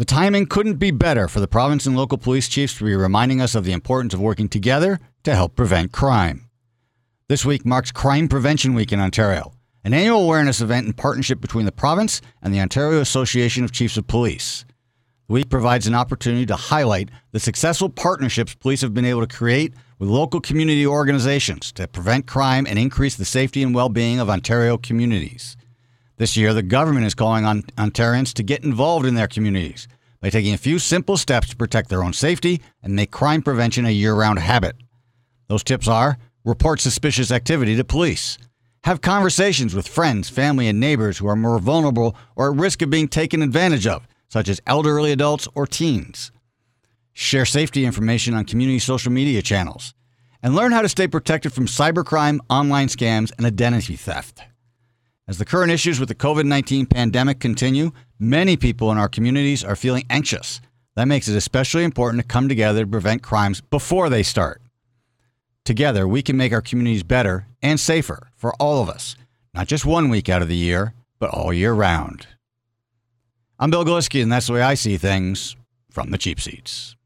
The timing couldn't be better for the province and local police chiefs to be reminding us of the importance of working together to help prevent crime. This week marks Crime Prevention Week in Ontario, an annual awareness event in partnership between the province and the Ontario Association of Chiefs of Police. The week provides an opportunity to highlight the successful partnerships police have been able to create with local community organizations to prevent crime and increase the safety and well being of Ontario communities. This year, the government is calling on Ontarians to get involved in their communities by taking a few simple steps to protect their own safety and make crime prevention a year round habit. Those tips are report suspicious activity to police, have conversations with friends, family, and neighbors who are more vulnerable or at risk of being taken advantage of, such as elderly adults or teens, share safety information on community social media channels, and learn how to stay protected from cybercrime, online scams, and identity theft. As the current issues with the COVID 19 pandemic continue, many people in our communities are feeling anxious. That makes it especially important to come together to prevent crimes before they start. Together, we can make our communities better and safer for all of us, not just one week out of the year, but all year round. I'm Bill Galiski, and that's the way I see things from the cheap seats.